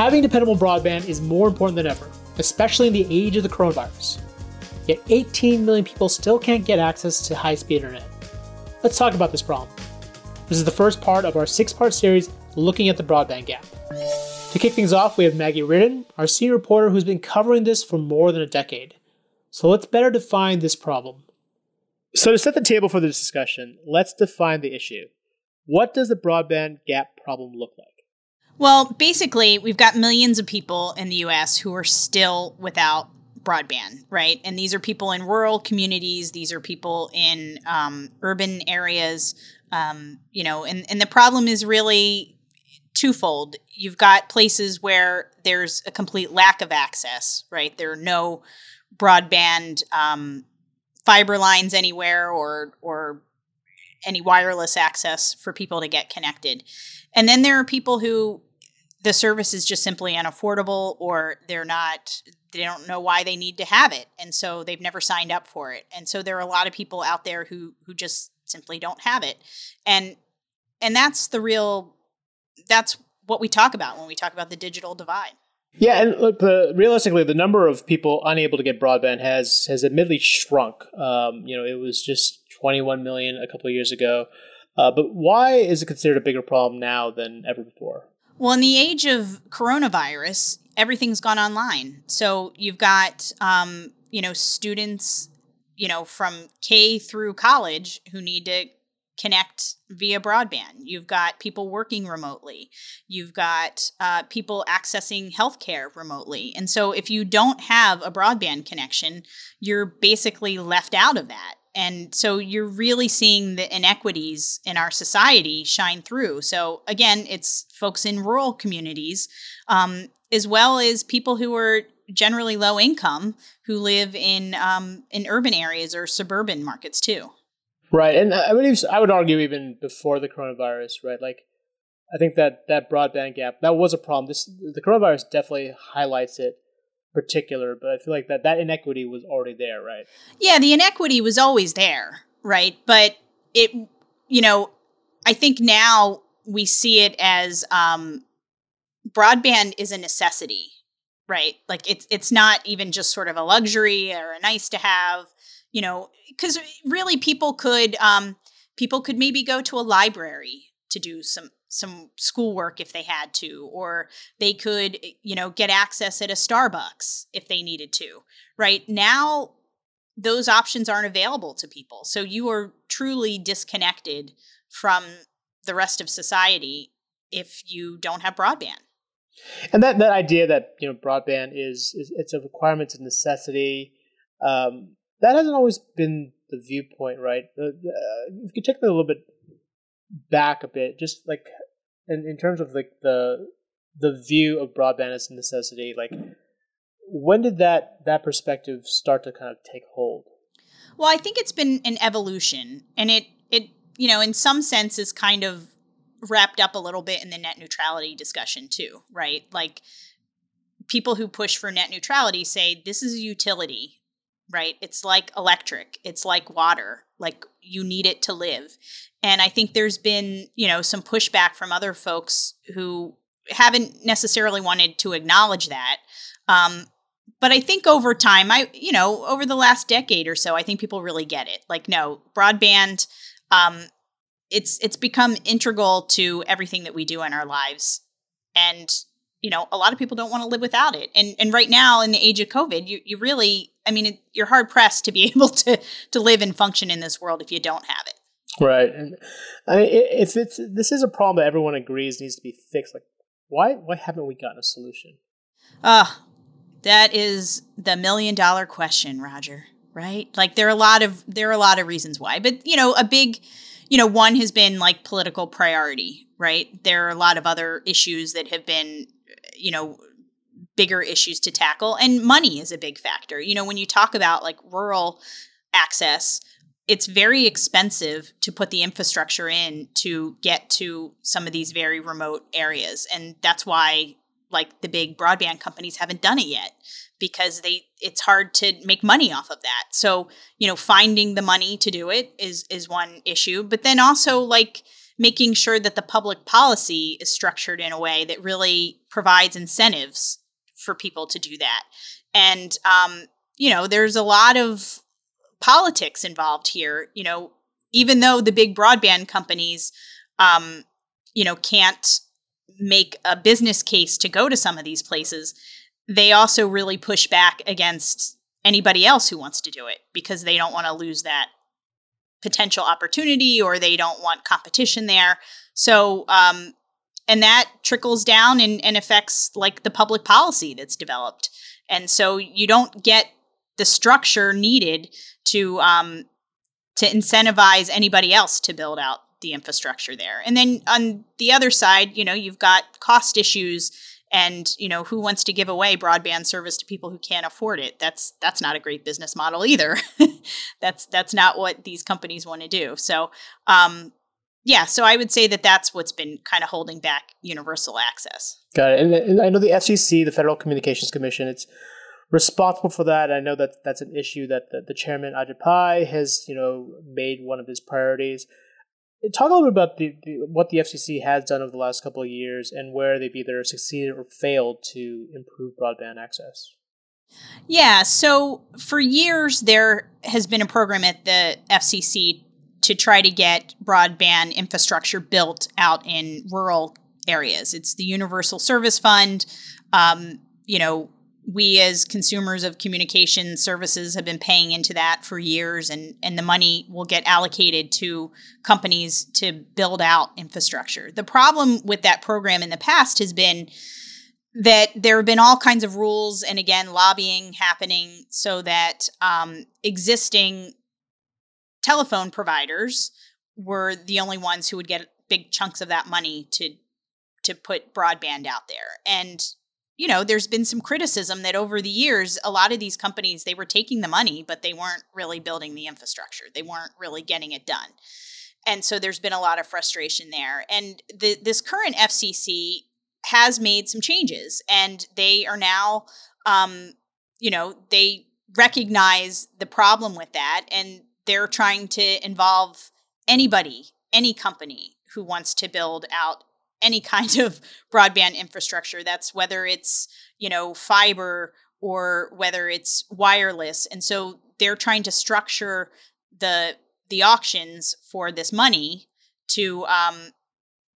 Having dependable broadband is more important than ever, especially in the age of the coronavirus. Yet 18 million people still can't get access to high speed internet. Let's talk about this problem. This is the first part of our six part series looking at the broadband gap. To kick things off, we have Maggie Reardon, our senior reporter who's been covering this for more than a decade. So let's better define this problem. So, to set the table for this discussion, let's define the issue. What does the broadband gap problem look like? Well, basically, we've got millions of people in the US who are still without broadband, right? And these are people in rural communities, these are people in um, urban areas. Um, you know, and, and the problem is really twofold. You've got places where there's a complete lack of access, right? There are no broadband um, fiber lines anywhere or or any wireless access for people to get connected. And then there are people who the service is just simply unaffordable or they're not they don't know why they need to have it and so they've never signed up for it and so there are a lot of people out there who who just simply don't have it and and that's the real that's what we talk about when we talk about the digital divide yeah, and look, the, realistically, the number of people unable to get broadband has has admittedly shrunk. Um, you know, it was just 21 million a couple of years ago. Uh, but why is it considered a bigger problem now than ever before? Well, in the age of coronavirus, everything's gone online. So you've got, um, you know, students, you know, from K through college who need to connect via broadband. You've got people working remotely. You've got uh, people accessing healthcare remotely. And so if you don't have a broadband connection, you're basically left out of that and so you're really seeing the inequities in our society shine through. So again it's folks in rural communities um, as well as people who are generally low income who live in um, in urban areas or suburban markets too. Right and i would i would argue even before the coronavirus right? Like i think that that broadband gap that was a problem. This the coronavirus definitely highlights it particular, but I feel like that that inequity was already there, right? Yeah, the inequity was always there, right? But it, you know, I think now we see it as um, broadband is a necessity, right? Like it's it's not even just sort of a luxury or a nice to have, you know, because really people could um, people could maybe go to a library to do some some schoolwork if they had to or they could eh, you know get access at a starbucks if they needed to right? Now those options aren't available to people so you are truly disconnected from the rest of society if you don't have broadband. And that, that idea that you know broadband is, is it's a requirement it's a necessity um, that hasn't always been the viewpoint right? Uh, if you take that a little bit back a bit, just like in, in terms of like the the view of broadband as a necessity, like when did that that perspective start to kind of take hold? Well, I think it's been an evolution, and it it you know in some sense is kind of wrapped up a little bit in the net neutrality discussion too, right? Like people who push for net neutrality say this is a utility, right? It's like electric, it's like water, like you need it to live. And I think there's been, you know, some pushback from other folks who haven't necessarily wanted to acknowledge that. Um, but I think over time, I, you know, over the last decade or so, I think people really get it. Like, no, broadband, um, it's it's become integral to everything that we do in our lives, and you know, a lot of people don't want to live without it. And and right now, in the age of COVID, you you really, I mean, it, you're hard pressed to be able to to live and function in this world if you don't have it. Right, and I mean, if it's this is a problem that everyone agrees needs to be fixed, like why why haven't we gotten a solution? Ah, uh, that is the million dollar question, Roger. Right? Like there are a lot of there are a lot of reasons why, but you know, a big, you know, one has been like political priority. Right? There are a lot of other issues that have been, you know, bigger issues to tackle, and money is a big factor. You know, when you talk about like rural access it's very expensive to put the infrastructure in to get to some of these very remote areas and that's why like the big broadband companies haven't done it yet because they it's hard to make money off of that so you know finding the money to do it is is one issue but then also like making sure that the public policy is structured in a way that really provides incentives for people to do that. And, um, you know, there's a lot of politics involved here. You know, even though the big broadband companies, um, you know, can't make a business case to go to some of these places, they also really push back against anybody else who wants to do it because they don't want to lose that potential opportunity or they don't want competition there. So, um, and that trickles down and, and affects like the public policy that's developed. And so you don't get the structure needed to um, to incentivize anybody else to build out the infrastructure there. And then on the other side, you know, you've got cost issues and you know who wants to give away broadband service to people who can't afford it? That's that's not a great business model either. That's that's not what these companies want to do. So um yeah so i would say that that's what's been kind of holding back universal access. Got it. And, and i know the fcc the federal communications commission it's responsible for that. I know that that's an issue that the, the chairman Ajit Pai has, you know, made one of his priorities. Talk a little bit about the, the, what the FCC has done over the last couple of years and where they've either succeeded or failed to improve broadband access. Yeah, so for years there has been a program at the FCC to try to get broadband infrastructure built out in rural areas. It's the Universal Service Fund. Um, you know, we as consumers of communication services have been paying into that for years and and the money will get allocated to companies to build out infrastructure. The problem with that program in the past has been that there have been all kinds of rules and again lobbying happening so that um, existing telephone providers were the only ones who would get big chunks of that money to to put broadband out there. And you know, there's been some criticism that over the years, a lot of these companies, they were taking the money, but they weren't really building the infrastructure. They weren't really getting it done. And so there's been a lot of frustration there. And the, this current FCC has made some changes, and they are now, um, you know, they recognize the problem with that, and they're trying to involve anybody, any company who wants to build out any kind of broadband infrastructure. That's whether it's, you know, fiber or whether it's wireless. And so they're trying to structure the the auctions for this money to um,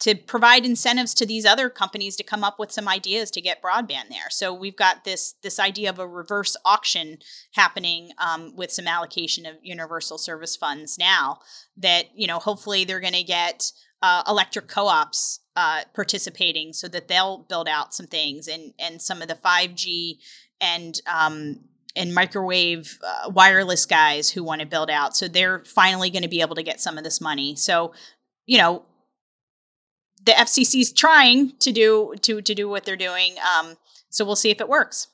to provide incentives to these other companies to come up with some ideas to get broadband there. So we've got this this idea of a reverse auction happening um, with some allocation of universal service funds now. That you know hopefully they're going to get uh, electric co-ops uh, participating so that they'll build out some things and and some of the 5G and um, and microwave uh, wireless guys who want to build out. So they're finally going to be able to get some of this money. So you know the FCC's trying to do to to do what they're doing. Um, so we'll see if it works.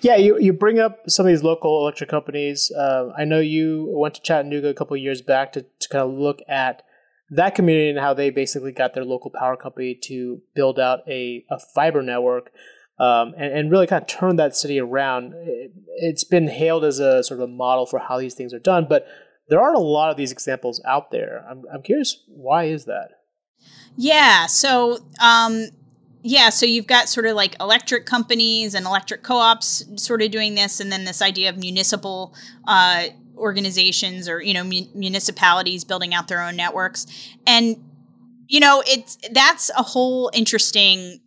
Yeah, you, you bring up some of these local electric companies. Uh, I know you went to Chattanooga a couple years back to, to kind of look at that community and how they basically got their local power company to build out a, a fiber network um, and, and really kind of turn that city around. It, it's been hailed as a sort of a model for how these things are done, but there aren't a lot of these examples out there. I'm, I'm curious, why is that? Yeah, so um, yeah, so you've got sort of like electric companies and electric co-ops sort of doing this, and then this idea of municipal uh, organizations or you know mun- municipalities building out their own networks. And you know it's that's a whole interesting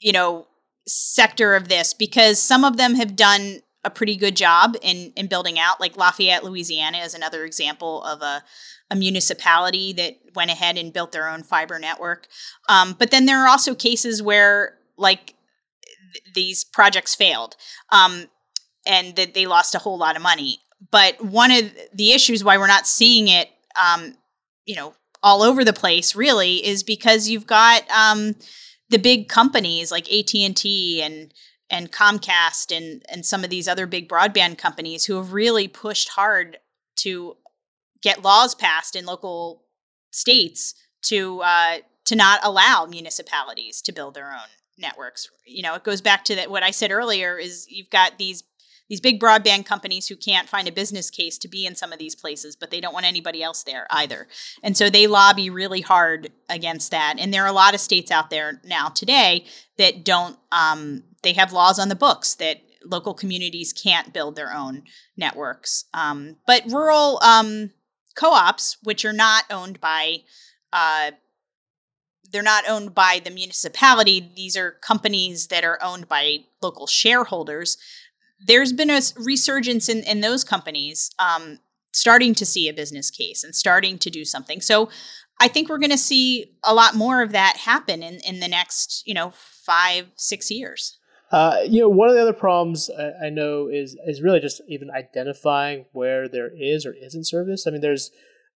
you know sector of this because some of them have done a pretty good job in in building out. Like Lafayette Louisiana is another example of a a municipality that went ahead and built their own fiber network. Um, but then there are also cases where like th- these projects failed um, and that they lost a whole lot of money but one of the issues why we're not seeing it, um, you know, all over the place really is because you've got um, the big companies like AT and T and and Comcast and and some of these other big broadband companies who have really pushed hard to get laws passed in local states to uh, to not allow municipalities to build their own networks. You know, it goes back to that what I said earlier is you've got these these big broadband companies who can't find a business case to be in some of these places, but they don't want anybody else there either. And so they lobby really hard against that. And there are a lot of states out there now today that don't, um, they have laws on the books that local communities can't build their own networks. Um, but rural um, co ops, which are not owned by, uh, they're not owned by the municipality. These are companies that are owned by local shareholders. There's been a resurgence in, in those companies um, starting to see a business case and starting to do something. So I think we're going to see a lot more of that happen in, in the next, you know, five, six years. Uh, you know, one of the other problems I, I, know is is really just even identifying where there is or isn't service. I mean, there's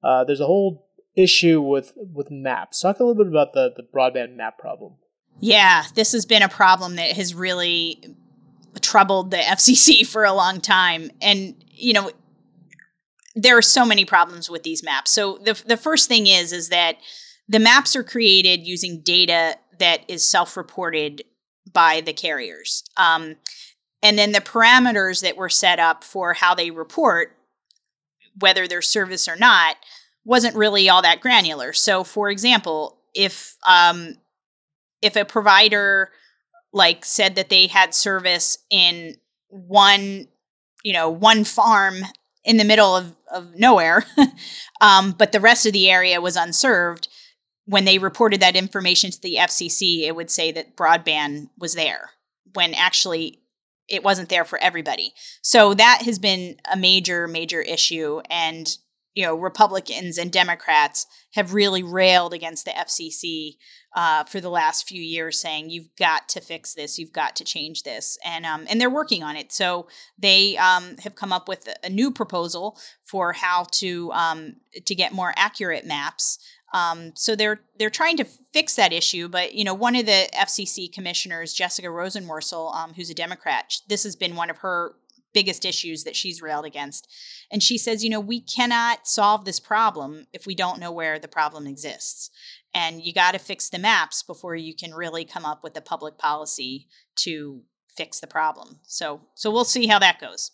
uh, there's a whole issue with with maps. Talk a little bit about the the broadband map problem. Yeah, this has been a problem that has really troubled the FCC for a long time, and you know, there are so many problems with these maps. So the the first thing is is that the maps are created using data that is self-reported by the carriers. Um, and then the parameters that were set up for how they report, whether there's service or not, wasn't really all that granular. So, for example, if um, if a provider like said that they had service in one, you know, one farm in the middle of, of nowhere, um, but the rest of the area was unserved, when they reported that information to the FCC, it would say that broadband was there when actually it wasn't there for everybody. So that has been a major, major issue. And, you know, Republicans and Democrats have really railed against the FCC uh, for the last few years, saying you've got to fix this, you've got to change this, and um, and they're working on it. So they um, have come up with a new proposal for how to um, to get more accurate maps. Um, so they're they're trying to fix that issue, but you know, one of the FCC commissioners, Jessica Rosenworcel, um, who's a Democrat, this has been one of her biggest issues that she's railed against, and she says, you know, we cannot solve this problem if we don't know where the problem exists, and you got to fix the maps before you can really come up with a public policy to fix the problem. So so we'll see how that goes.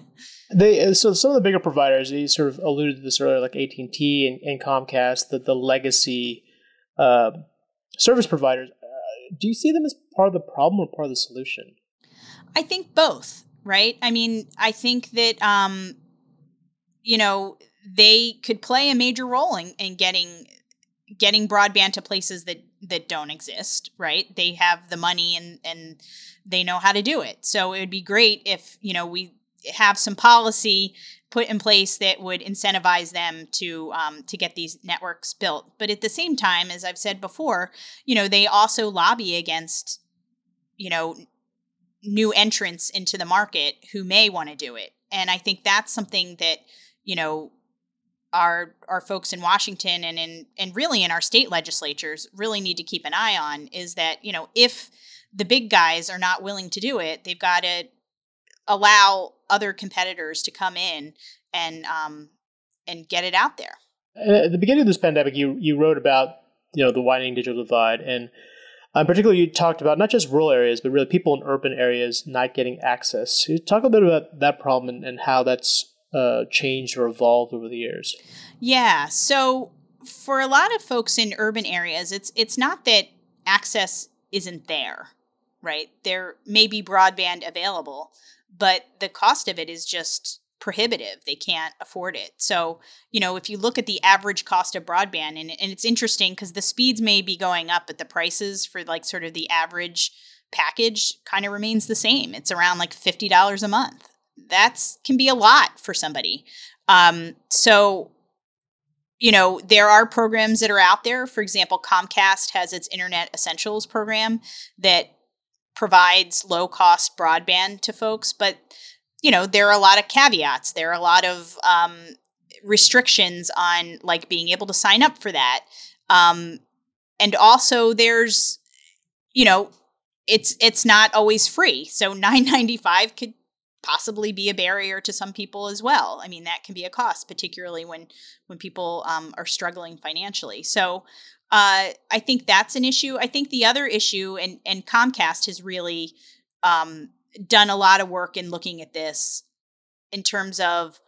they uh, so some of the bigger providers you sort of alluded to this earlier, like AT and T and Comcast, the the legacy uh, service providers. Uh, do you see them as part of the problem or part of the solution? I think both. Right. I mean, I think that um, you know they could play a major role in, in getting getting broadband to places that that don't exist right? They have the money and and they know how to do it. So it would be great if you know we have some policy put in place that would incentivize them to um, to get these networks built. But at the same time as i've said before you know they also lobby against you know new entrants into the market who may want to do it and i think that's something that you know our our folks in Washington and in and really in our state legislatures really need to keep an eye on is that you know if the big guys are not willing to do it, they've got to allow other competitors to come in and um, and get it out there. At the beginning of this pandemic, you you wrote about you know the widening digital divide, and um, particularly you talked about not just rural areas, but really people in urban areas not getting access. You talk a bit about that problem and, and how that's uh, changed or evolved over the years? Yeah. So for a lot of folks in urban areas, it's it's not that access isn't there, right? There may be broadband available, but the cost of it is just prohibitive. They can't afford it. So, you know, if you look at the average cost of broadband, and, and it's interesting because the speeds may be going up, but the prices for like sort of the average package kind of remains the same. It's around like $50 a month that's can be a lot for somebody. Um, so, you know, there are programs that are out there. For example, Comcast has its Internet Essentials program that provides low cost broadband to folks, but you know, there are a lot of caveats. There are a lot of um, restrictions on like being able to sign up for that. Um, and also there's, you know, it's it's not always free. So 995 could possibly be a barrier to some people as well. I mean, that can be a cost, particularly when when people um, are struggling financially. So uh, I think that's an issue. I think the other issue, and and Comcast has really um, done a lot of work in looking at this in terms of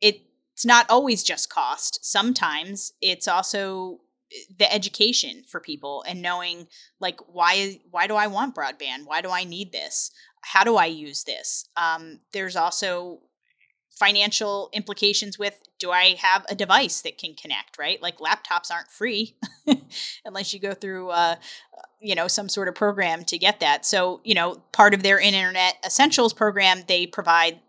it's not always just cost. Sometimes it's also eh, the education for people and knowing like why is why do I want broadband? Why do I need this? How do I use this? Um, there's also financial implications with do I have a device that can connect, right? Like laptops aren't free unless you go through uh, you know some sort of program to get that. So, you know, part of their internet essentials program, they provide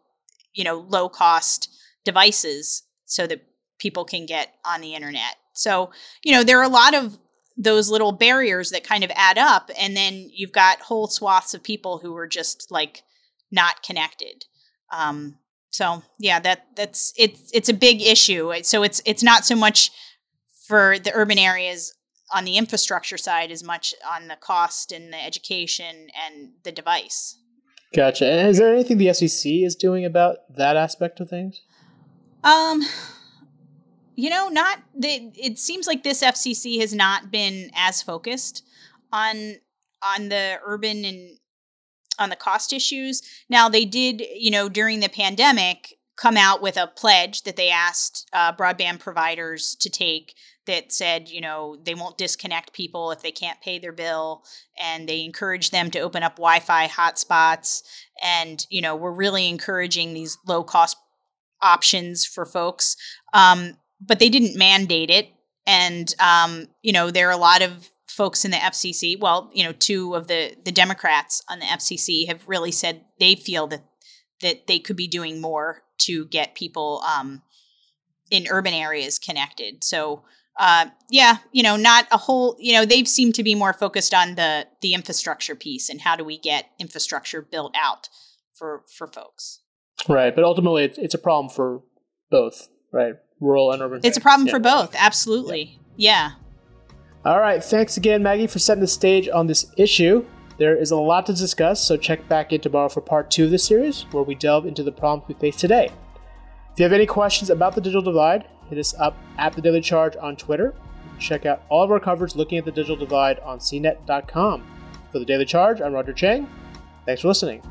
you know low cost devices so that people can get on the internet. So, you know, there are a lot of those little barriers that kind of add up and then you've got whole swaths of people who are just like not connected. Um, so yeah, that that's it's it's a big issue. So it's it's not so much for the urban areas on the infrastructure side as much on the cost and the education and the device. Gotcha. And is there anything the FCC is doing about that aspect of things? Um, you know, not the, it seems like this FCC has not been as focused on on the urban and on the cost issues. Now they did, you know, during the pandemic come out with a pledge that they asked uh, broadband providers to take that said, you know, they won't disconnect people if they can't pay their bill, and they encourage them to open up Wi-Fi hotspots, and you know, we're really encouraging these low cost options for folks. Um, but they didn't mandate it. And, um, you know, there are a lot of folks in the FCC. Well, you know, two of the, the Democrats on the FCC have really said they feel that, that they could be doing more to get people um, in urban areas connected. So, uh, yeah, you know, not a whole. You know, they've seemed to be more focused on the the infrastructure piece and how do we get infrastructure built out for for folks. Right, but ultimately, it's, it's a problem for both, right? Rural and urban. It's a problem yeah. for both. Absolutely. Yeah. yeah. All right. Thanks again, Maggie, for setting the stage on this issue. There is a lot to discuss, so check back in tomorrow for part two of this series, where we delve into the problems we face today. If you have any questions about the digital divide, hit us up at the Daily Charge on Twitter. check out all of our coverage looking at the digital divide on cnet.com. For the Daily Charge, I'm Roger Cheng. Thanks for listening.